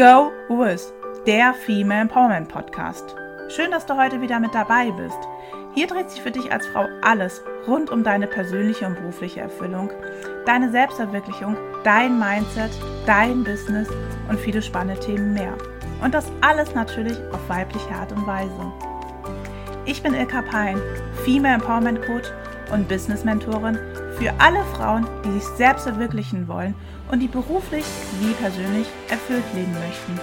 Go With, der Female Empowerment Podcast. Schön, dass du heute wieder mit dabei bist. Hier dreht sich für dich als Frau alles rund um deine persönliche und berufliche Erfüllung, deine Selbstverwirklichung, dein Mindset, dein Business und viele spannende Themen mehr. Und das alles natürlich auf weibliche Art und Weise. Ich bin Ilka Pein, Female Empowerment Coach und Business Mentorin für alle Frauen, die sich selbst verwirklichen wollen und die beruflich wie persönlich erfüllt leben möchten.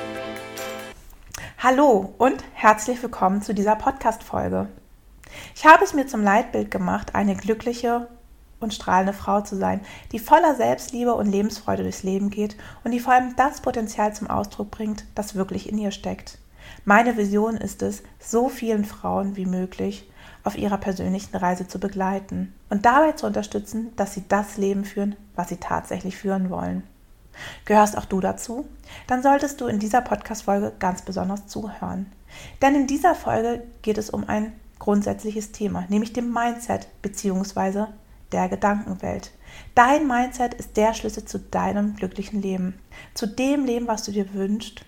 Hallo und herzlich willkommen zu dieser Podcast-Folge. Ich habe es mir zum Leitbild gemacht, eine glückliche und strahlende Frau zu sein, die voller Selbstliebe und Lebensfreude durchs Leben geht und die vor allem das Potenzial zum Ausdruck bringt, das wirklich in ihr steckt. Meine Vision ist es, so vielen Frauen wie möglich auf ihrer persönlichen Reise zu begleiten und dabei zu unterstützen, dass sie das Leben führen, was sie tatsächlich führen wollen. Gehörst auch du dazu? Dann solltest du in dieser Podcast-Folge ganz besonders zuhören. Denn in dieser Folge geht es um ein grundsätzliches Thema, nämlich dem Mindset bzw. der Gedankenwelt. Dein Mindset ist der Schlüssel zu deinem glücklichen Leben, zu dem Leben, was du dir wünschst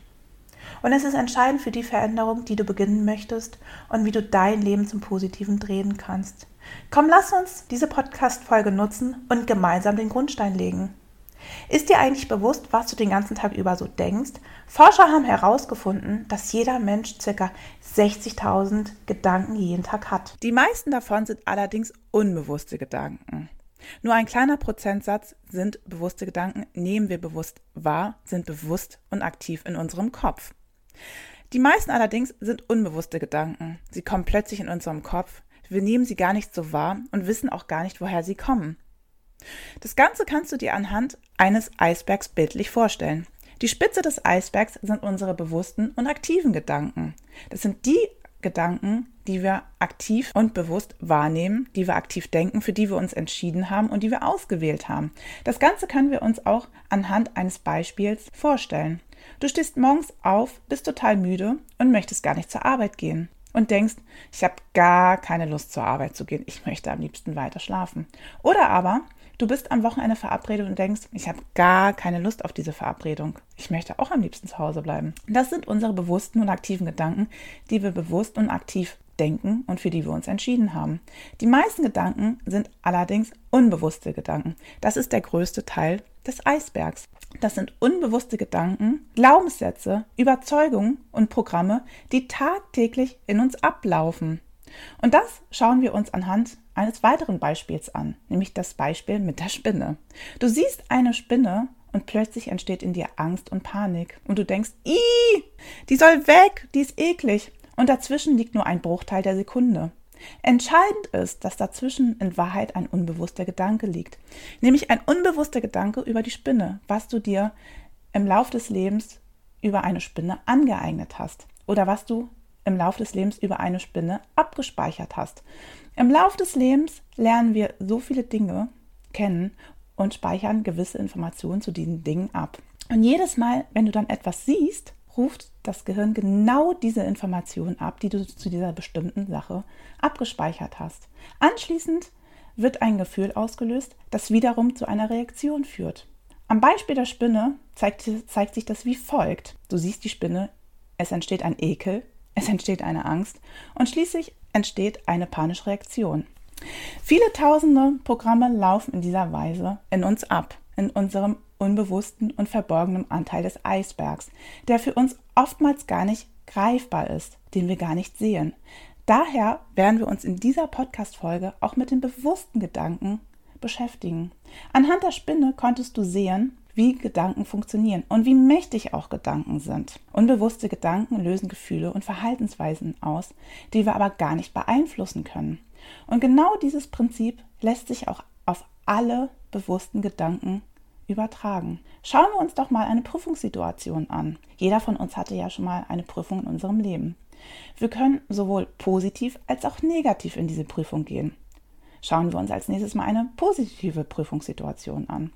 und es ist entscheidend für die Veränderung, die du beginnen möchtest und wie du dein Leben zum Positiven drehen kannst. Komm, lass uns diese Podcast-Folge nutzen und gemeinsam den Grundstein legen. Ist dir eigentlich bewusst, was du den ganzen Tag über so denkst? Forscher haben herausgefunden, dass jeder Mensch ca. 60.000 Gedanken jeden Tag hat. Die meisten davon sind allerdings unbewusste Gedanken. Nur ein kleiner Prozentsatz sind bewusste Gedanken, nehmen wir bewusst wahr, sind bewusst und aktiv in unserem Kopf. Die meisten allerdings sind unbewusste Gedanken. Sie kommen plötzlich in unserem Kopf. Wir nehmen sie gar nicht so wahr und wissen auch gar nicht, woher sie kommen. Das Ganze kannst du dir anhand eines Eisbergs bildlich vorstellen. Die Spitze des Eisbergs sind unsere bewussten und aktiven Gedanken. Das sind die Gedanken, die wir aktiv und bewusst wahrnehmen, die wir aktiv denken, für die wir uns entschieden haben und die wir ausgewählt haben. Das Ganze können wir uns auch anhand eines Beispiels vorstellen. Du stehst morgens auf, bist total müde und möchtest gar nicht zur Arbeit gehen und denkst, ich habe gar keine Lust zur Arbeit zu gehen, ich möchte am liebsten weiter schlafen. Oder aber du bist am Wochenende verabredet und denkst, ich habe gar keine Lust auf diese Verabredung, ich möchte auch am liebsten zu Hause bleiben. Das sind unsere bewussten und aktiven Gedanken, die wir bewusst und aktiv denken und für die wir uns entschieden haben. Die meisten Gedanken sind allerdings unbewusste Gedanken. Das ist der größte Teil des Eisbergs. Das sind unbewusste Gedanken, Glaubenssätze, Überzeugungen und Programme, die tagtäglich in uns ablaufen. Und das schauen wir uns anhand eines weiteren Beispiels an, nämlich das Beispiel mit der Spinne. Du siehst eine Spinne und plötzlich entsteht in dir Angst und Panik und du denkst, Ih, die soll weg, die ist eklig. Und dazwischen liegt nur ein Bruchteil der Sekunde. Entscheidend ist, dass dazwischen in Wahrheit ein unbewusster Gedanke liegt, nämlich ein unbewusster Gedanke über die Spinne, was du dir im Lauf des Lebens über eine Spinne angeeignet hast oder was du im Lauf des Lebens über eine Spinne abgespeichert hast. Im Lauf des Lebens lernen wir so viele Dinge kennen und speichern gewisse Informationen zu diesen Dingen ab. Und jedes Mal, wenn du dann etwas siehst, ruft das Gehirn genau diese Information ab, die du zu dieser bestimmten Sache abgespeichert hast. Anschließend wird ein Gefühl ausgelöst, das wiederum zu einer Reaktion führt. Am Beispiel der Spinne zeigt, zeigt sich das wie folgt. Du siehst die Spinne, es entsteht ein Ekel, es entsteht eine Angst und schließlich entsteht eine panische Reaktion. Viele tausende Programme laufen in dieser Weise in uns ab, in unserem unbewussten und verborgenen Anteil des Eisbergs, der für uns oftmals gar nicht greifbar ist, den wir gar nicht sehen. Daher werden wir uns in dieser Podcast-Folge auch mit den bewussten Gedanken beschäftigen. Anhand der Spinne konntest du sehen, wie Gedanken funktionieren und wie mächtig auch Gedanken sind. Unbewusste Gedanken lösen Gefühle und Verhaltensweisen aus, die wir aber gar nicht beeinflussen können. Und genau dieses Prinzip lässt sich auch auf alle bewussten Gedanken übertragen. Schauen wir uns doch mal eine Prüfungssituation an. Jeder von uns hatte ja schon mal eine Prüfung in unserem Leben. Wir können sowohl positiv als auch negativ in diese Prüfung gehen. Schauen wir uns als nächstes mal eine positive Prüfungssituation an.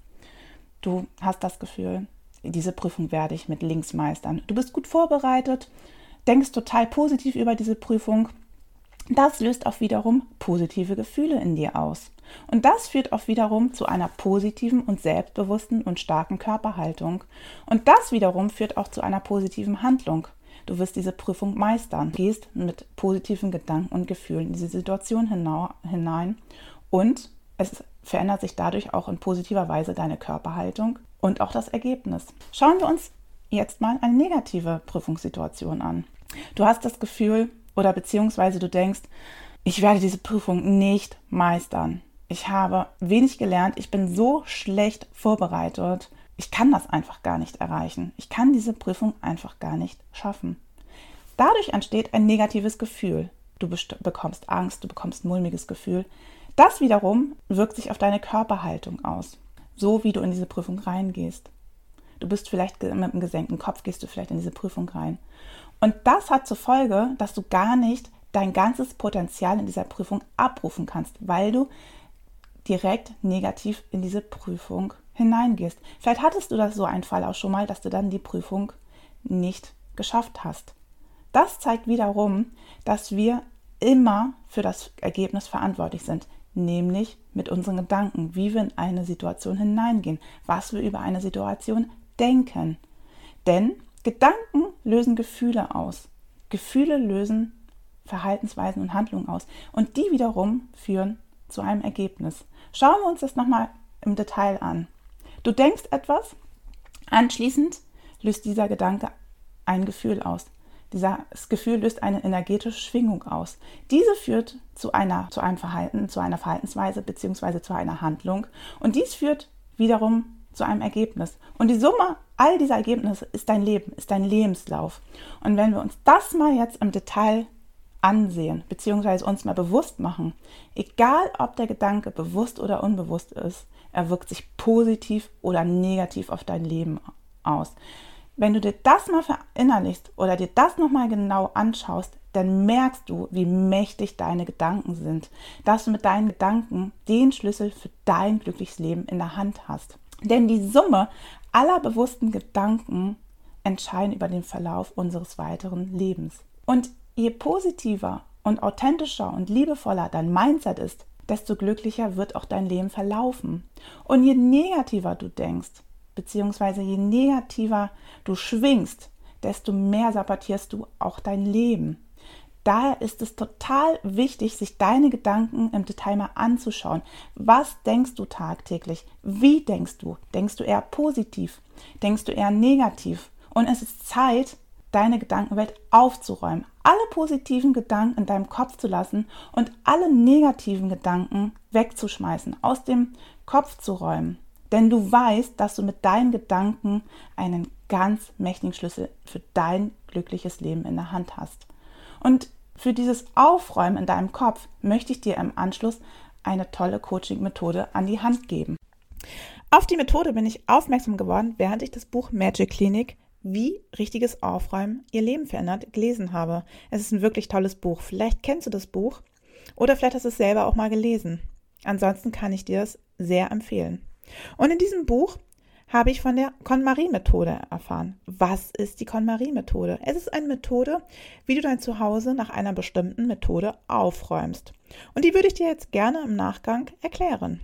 Du hast das Gefühl, diese Prüfung werde ich mit links meistern. Du bist gut vorbereitet, denkst total positiv über diese Prüfung, Das löst auch wiederum positive Gefühle in dir aus. Und das führt auch wiederum zu einer positiven und selbstbewussten und starken Körperhaltung. Und das wiederum führt auch zu einer positiven Handlung. Du wirst diese Prüfung meistern, gehst mit positiven Gedanken und Gefühlen in diese Situation hinein und es verändert sich dadurch auch in positiver Weise deine Körperhaltung und auch das Ergebnis. Schauen wir uns jetzt mal eine negative Prüfungssituation an. Du hast das Gefühl oder beziehungsweise du denkst, ich werde diese Prüfung nicht meistern. Ich habe wenig gelernt, ich bin so schlecht vorbereitet. Ich kann das einfach gar nicht erreichen. Ich kann diese Prüfung einfach gar nicht schaffen. Dadurch entsteht ein negatives Gefühl. Du bekommst Angst, du bekommst mulmiges Gefühl. Das wiederum wirkt sich auf deine Körperhaltung aus, so wie du in diese Prüfung reingehst. Du bist vielleicht mit einem gesenkten Kopf, gehst du vielleicht in diese Prüfung rein. Und das hat zur Folge, dass du gar nicht dein ganzes Potenzial in dieser Prüfung abrufen kannst, weil du direkt negativ in diese Prüfung hineingehst. Vielleicht hattest du das so einen Fall auch schon mal, dass du dann die Prüfung nicht geschafft hast. Das zeigt wiederum, dass wir immer für das Ergebnis verantwortlich sind, nämlich mit unseren Gedanken, wie wir in eine Situation hineingehen, was wir über eine Situation denken. Denn Gedanken lösen Gefühle aus. Gefühle lösen Verhaltensweisen und Handlungen aus. Und die wiederum führen zu einem Ergebnis. Schauen wir uns das nochmal im Detail an. Du denkst etwas, anschließend löst dieser Gedanke ein Gefühl aus. Dieses Gefühl löst eine energetische Schwingung aus. Diese führt zu, einer, zu einem Verhalten, zu einer Verhaltensweise bzw. zu einer Handlung. Und dies führt wiederum zu einem Ergebnis. Und die Summe all dieser Ergebnisse ist dein Leben, ist dein Lebenslauf. Und wenn wir uns das mal jetzt im Detail ansehen, beziehungsweise uns mal bewusst machen, egal ob der Gedanke bewusst oder unbewusst ist, er wirkt sich positiv oder negativ auf dein Leben aus. Wenn du dir das mal verinnerlichst oder dir das nochmal genau anschaust, dann merkst du, wie mächtig deine Gedanken sind, dass du mit deinen Gedanken den Schlüssel für dein glückliches Leben in der Hand hast. Denn die Summe aller bewussten Gedanken entscheiden über den Verlauf unseres weiteren Lebens. Und je positiver und authentischer und liebevoller dein Mindset ist, desto glücklicher wird auch dein Leben verlaufen. Und je negativer du denkst, beziehungsweise je negativer du schwingst, desto mehr sabotierst du auch dein Leben. Daher ist es total wichtig, sich deine Gedanken im Detail mal anzuschauen. Was denkst du tagtäglich? Wie denkst du? Denkst du eher positiv? Denkst du eher negativ? Und es ist Zeit, deine Gedankenwelt aufzuräumen, alle positiven Gedanken in deinem Kopf zu lassen und alle negativen Gedanken wegzuschmeißen, aus dem Kopf zu räumen. Denn du weißt, dass du mit deinen Gedanken einen ganz mächtigen Schlüssel für dein glückliches Leben in der Hand hast. Und für dieses Aufräumen in deinem Kopf möchte ich dir im Anschluss eine tolle Coaching-Methode an die Hand geben. Auf die Methode bin ich aufmerksam geworden, während ich das Buch Magic Clinic wie richtiges Aufräumen ihr Leben verändert gelesen habe. Es ist ein wirklich tolles Buch. Vielleicht kennst du das Buch oder vielleicht hast du es selber auch mal gelesen. Ansonsten kann ich dir es sehr empfehlen. Und in diesem Buch habe ich von der KonMari-Methode erfahren. Was ist die KonMari-Methode? Es ist eine Methode, wie du dein Zuhause nach einer bestimmten Methode aufräumst. Und die würde ich dir jetzt gerne im Nachgang erklären.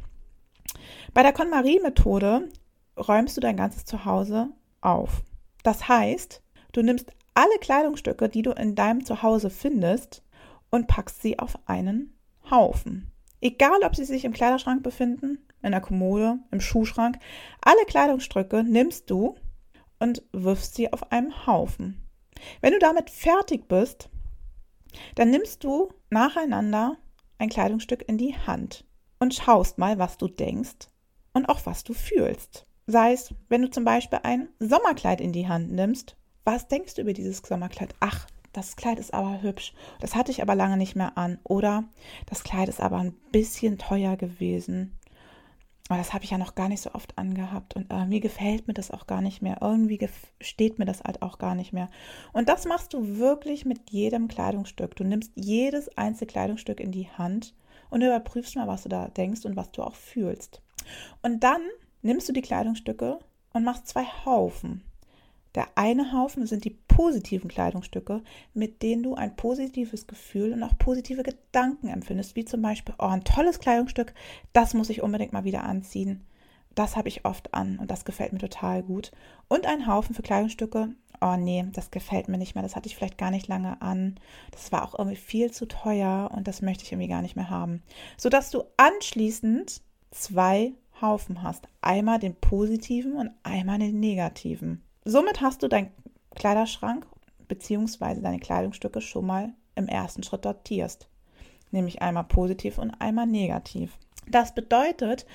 Bei der KonMari-Methode räumst du dein ganzes Zuhause auf. Das heißt, du nimmst alle Kleidungsstücke, die du in deinem Zuhause findest, und packst sie auf einen Haufen. Egal, ob sie sich im Kleiderschrank befinden, in der Kommode, im Schuhschrank, alle Kleidungsstücke nimmst du und wirfst sie auf einen Haufen. Wenn du damit fertig bist, dann nimmst du nacheinander ein Kleidungsstück in die Hand und schaust mal, was du denkst und auch was du fühlst. Sei es, wenn du zum Beispiel ein Sommerkleid in die Hand nimmst, was denkst du über dieses Sommerkleid? Ach, das Kleid ist aber hübsch, das hatte ich aber lange nicht mehr an. Oder das Kleid ist aber ein bisschen teuer gewesen. Aber das habe ich ja noch gar nicht so oft angehabt und äh, mir gefällt mir das auch gar nicht mehr. Irgendwie steht mir das halt auch gar nicht mehr. Und das machst du wirklich mit jedem Kleidungsstück. Du nimmst jedes einzelne Kleidungsstück in die Hand und überprüfst mal, was du da denkst und was du auch fühlst. Und dann nimmst du die Kleidungsstücke und machst zwei Haufen. Der eine Haufen sind die positiven Kleidungsstücke, mit denen du ein positives Gefühl und auch positive Gedanken empfindest, wie zum Beispiel, oh, ein tolles Kleidungsstück, das muss ich unbedingt mal wieder anziehen. Das habe ich oft an und das gefällt mir total gut. Und ein Haufen für Kleidungsstücke, oh nee, das gefällt mir nicht mehr, das hatte ich vielleicht gar nicht lange an. Das war auch irgendwie viel zu teuer und das möchte ich irgendwie gar nicht mehr haben. Sodass du anschließend zwei Haufen hast. Einmal den positiven und einmal den negativen. Somit hast du deinen Kleiderschrank bzw. deine Kleidungsstücke schon mal im ersten Schritt sortierst. Nämlich einmal positiv und einmal negativ. Das bedeutet,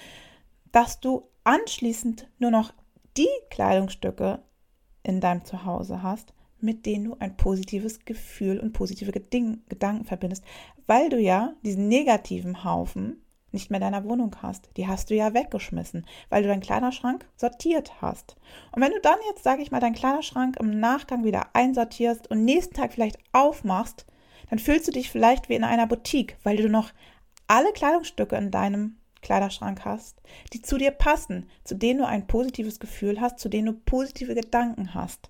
dass du anschließend nur noch die Kleidungsstücke in deinem Zuhause hast, mit denen du ein positives Gefühl und positive Gedanken verbindest, weil du ja diesen negativen Haufen nicht mehr in deiner Wohnung hast. Die hast du ja weggeschmissen, weil du deinen Kleiderschrank sortiert hast. Und wenn du dann jetzt, sage ich mal, deinen Kleiderschrank im Nachgang wieder einsortierst und nächsten Tag vielleicht aufmachst, dann fühlst du dich vielleicht wie in einer Boutique, weil du noch alle Kleidungsstücke in deinem Kleiderschrank hast, die zu dir passen, zu denen du ein positives Gefühl hast, zu denen du positive Gedanken hast,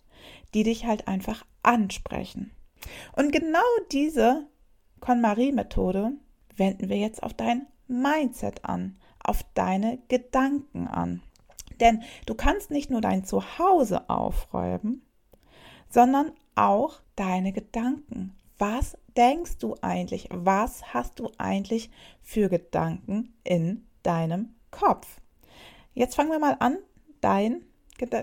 die dich halt einfach ansprechen. Und genau diese KonMari-Methode wenden wir jetzt auf dein Mindset an, auf deine Gedanken an. Denn du kannst nicht nur dein Zuhause aufräumen, sondern auch deine Gedanken. Was denkst du eigentlich? Was hast du eigentlich für Gedanken in deinem Kopf? Jetzt fangen wir mal an, dein,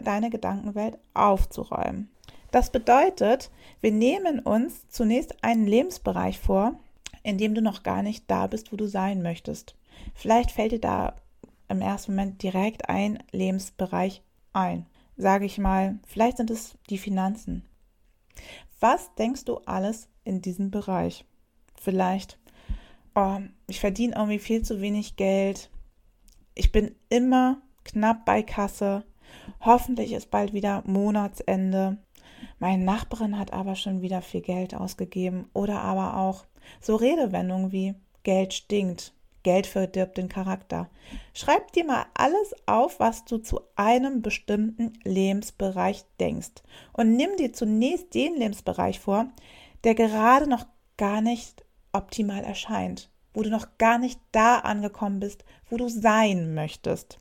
deine Gedankenwelt aufzuräumen. Das bedeutet, wir nehmen uns zunächst einen Lebensbereich vor, in dem du noch gar nicht da bist, wo du sein möchtest. Vielleicht fällt dir da im ersten Moment direkt ein Lebensbereich ein. Sage ich mal, vielleicht sind es die Finanzen. Was denkst du alles in diesem Bereich? Vielleicht, oh, ich verdiene irgendwie viel zu wenig Geld. Ich bin immer knapp bei Kasse. Hoffentlich ist bald wieder Monatsende. Meine Nachbarin hat aber schon wieder viel Geld ausgegeben. Oder aber auch so Redewendungen wie Geld stinkt, Geld verdirbt den Charakter. Schreib dir mal alles auf, was du zu einem bestimmten Lebensbereich denkst. Und nimm dir zunächst den Lebensbereich vor, der gerade noch gar nicht optimal erscheint, wo du noch gar nicht da angekommen bist, wo du sein möchtest.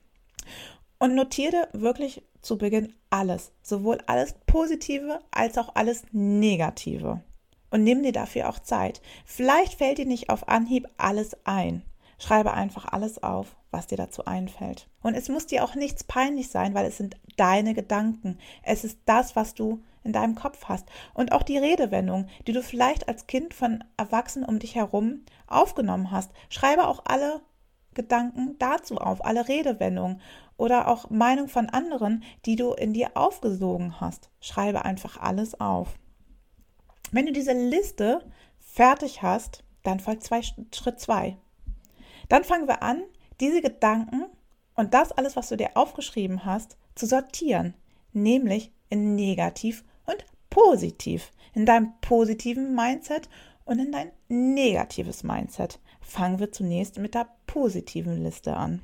Und notiere wirklich zu Beginn alles, sowohl alles Positive als auch alles Negative. Und nimm dir dafür auch Zeit. Vielleicht fällt dir nicht auf Anhieb alles ein. Schreibe einfach alles auf, was dir dazu einfällt. Und es muss dir auch nichts peinlich sein, weil es sind deine Gedanken. Es ist das, was du in deinem Kopf hast. Und auch die Redewendung, die du vielleicht als Kind von Erwachsenen um dich herum aufgenommen hast. Schreibe auch alle Gedanken dazu auf, alle Redewendungen oder auch Meinung von anderen, die du in dir aufgesogen hast. Schreibe einfach alles auf. Wenn du diese Liste fertig hast, dann folgt zwei, Schritt zwei. Dann fangen wir an, diese Gedanken und das alles, was du dir aufgeschrieben hast, zu sortieren, nämlich in negativ und positiv, in deinem positiven Mindset und in dein negatives Mindset. Fangen wir zunächst mit der positiven Liste an.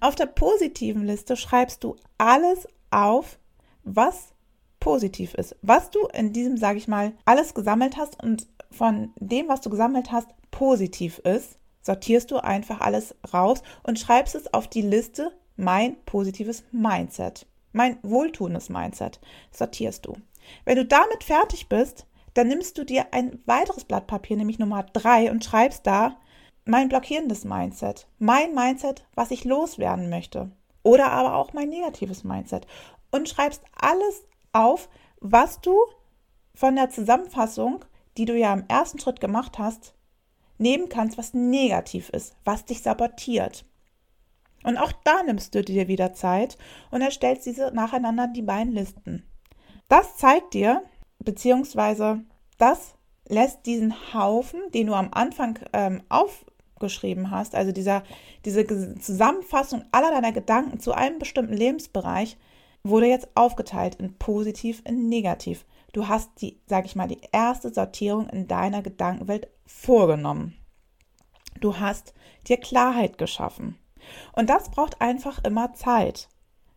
Auf der positiven Liste schreibst du alles auf, was positiv ist. Was du in diesem, sage ich mal, alles gesammelt hast und von dem, was du gesammelt hast, positiv ist, sortierst du einfach alles raus und schreibst es auf die Liste mein positives Mindset, mein wohltuendes Mindset, sortierst du. Wenn du damit fertig bist, dann nimmst du dir ein weiteres Blatt Papier, nämlich Nummer drei, und schreibst da mein blockierendes Mindset, mein Mindset, was ich loswerden möchte. Oder aber auch mein negatives Mindset. Und schreibst alles auf, was du von der Zusammenfassung, die du ja im ersten Schritt gemacht hast, nehmen kannst, was negativ ist, was dich sabotiert. Und auch da nimmst du dir wieder Zeit und erstellst diese nacheinander die beiden Listen. Das zeigt dir, beziehungsweise das lässt diesen Haufen, den du am Anfang ähm, aufgeschrieben hast, also dieser, diese Zusammenfassung aller deiner Gedanken zu einem bestimmten Lebensbereich, wurde jetzt aufgeteilt in positiv, in negativ. Du hast die, sag ich mal, die erste Sortierung in deiner Gedankenwelt vorgenommen. Du hast dir Klarheit geschaffen. Und das braucht einfach immer Zeit.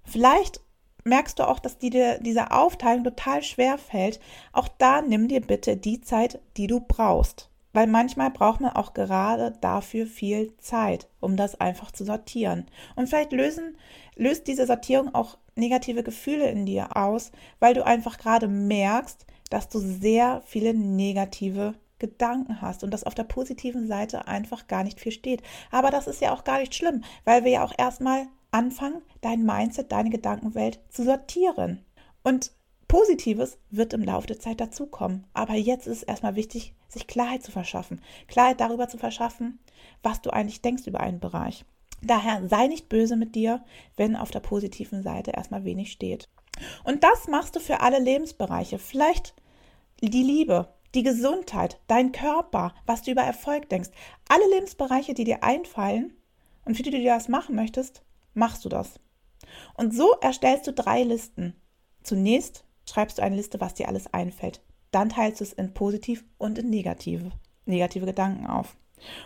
Vielleicht merkst du auch, dass dir diese Aufteilung total schwer fällt, auch da nimm dir bitte die Zeit, die du brauchst. Weil manchmal braucht man auch gerade dafür viel Zeit, um das einfach zu sortieren. Und vielleicht lösen, löst diese Sortierung auch negative Gefühle in dir aus, weil du einfach gerade merkst, dass du sehr viele negative Gedanken hast und dass auf der positiven Seite einfach gar nicht viel steht. Aber das ist ja auch gar nicht schlimm, weil wir ja auch erstmal anfangen, dein Mindset, deine Gedankenwelt zu sortieren. Und Positives wird im Laufe der Zeit dazukommen. Aber jetzt ist es erstmal wichtig, sich Klarheit zu verschaffen. Klarheit darüber zu verschaffen, was du eigentlich denkst über einen Bereich. Daher sei nicht böse mit dir, wenn auf der positiven Seite erstmal wenig steht. Und das machst du für alle Lebensbereiche. Vielleicht die Liebe, die Gesundheit, dein Körper, was du über Erfolg denkst. Alle Lebensbereiche, die dir einfallen und für die du dir das machen möchtest, machst du das. Und so erstellst du drei Listen. Zunächst schreibst du eine Liste, was dir alles einfällt. Dann teilst du es in positiv und in negative, negative Gedanken auf.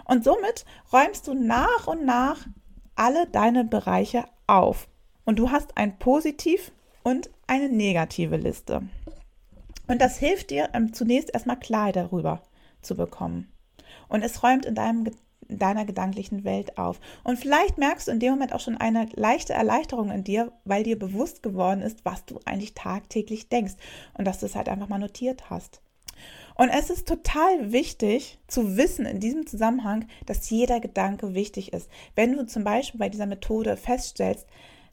Und somit räumst du nach und nach alle deine Bereiche auf. Und du hast ein Positiv und eine negative Liste. Und das hilft dir ähm, zunächst erstmal Klarheit darüber zu bekommen. Und es räumt in deinem in deiner gedanklichen Welt auf. Und vielleicht merkst du in dem Moment auch schon eine leichte Erleichterung in dir, weil dir bewusst geworden ist, was du eigentlich tagtäglich denkst und dass du es halt einfach mal notiert hast. Und es ist total wichtig zu wissen in diesem Zusammenhang, dass jeder Gedanke wichtig ist. Wenn du zum Beispiel bei dieser Methode feststellst,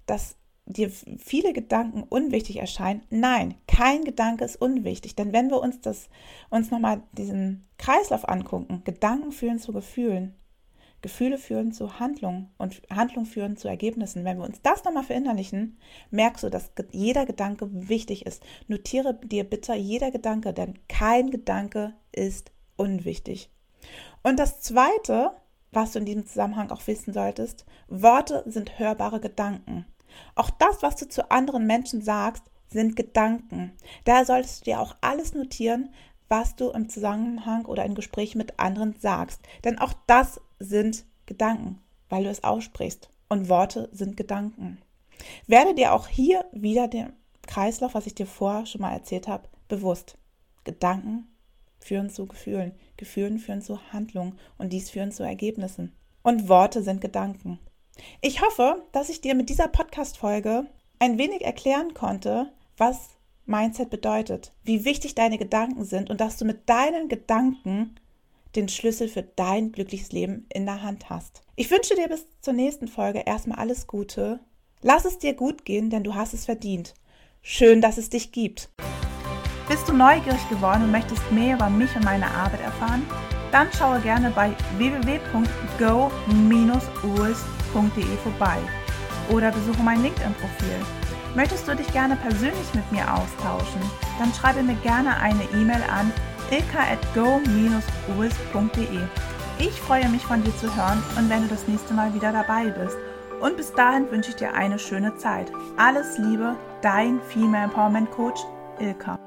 dass dir viele Gedanken unwichtig erscheinen. Nein, kein Gedanke ist unwichtig, denn wenn wir uns das uns noch diesen Kreislauf angucken, Gedanken führen zu Gefühlen, Gefühle führen zu Handlungen und Handlungen führen zu Ergebnissen. Wenn wir uns das nochmal verinnerlichen, merkst du, dass jeder Gedanke wichtig ist. Notiere dir bitte jeder Gedanke, denn kein Gedanke ist unwichtig. Und das Zweite, was du in diesem Zusammenhang auch wissen solltest, Worte sind hörbare Gedanken. Auch das, was du zu anderen Menschen sagst, sind Gedanken. Daher solltest du dir auch alles notieren, was du im Zusammenhang oder in Gesprächen mit anderen sagst. Denn auch das sind Gedanken, weil du es aussprichst. Und Worte sind Gedanken. Werde dir auch hier wieder den Kreislauf, was ich dir vorher schon mal erzählt habe, bewusst. Gedanken führen zu Gefühlen, Gefühlen führen zu Handlungen und dies führen zu Ergebnissen. Und Worte sind Gedanken. Ich hoffe, dass ich dir mit dieser Podcast-Folge ein wenig erklären konnte, was Mindset bedeutet, wie wichtig deine Gedanken sind und dass du mit deinen Gedanken den Schlüssel für dein glückliches Leben in der Hand hast. Ich wünsche dir bis zur nächsten Folge erstmal alles Gute. Lass es dir gut gehen, denn du hast es verdient. Schön, dass es dich gibt. Bist du neugierig geworden und möchtest mehr über mich und meine Arbeit erfahren? Dann schaue gerne bei www.go-uis.de vorbei oder besuche mein LinkedIn-Profil. Möchtest du dich gerne persönlich mit mir austauschen? Dann schreibe mir gerne eine E-Mail an ilka.go-uis.de. Ich freue mich von dir zu hören und wenn du das nächste Mal wieder dabei bist. Und bis dahin wünsche ich dir eine schöne Zeit. Alles Liebe, dein Female Empowerment Coach Ilka.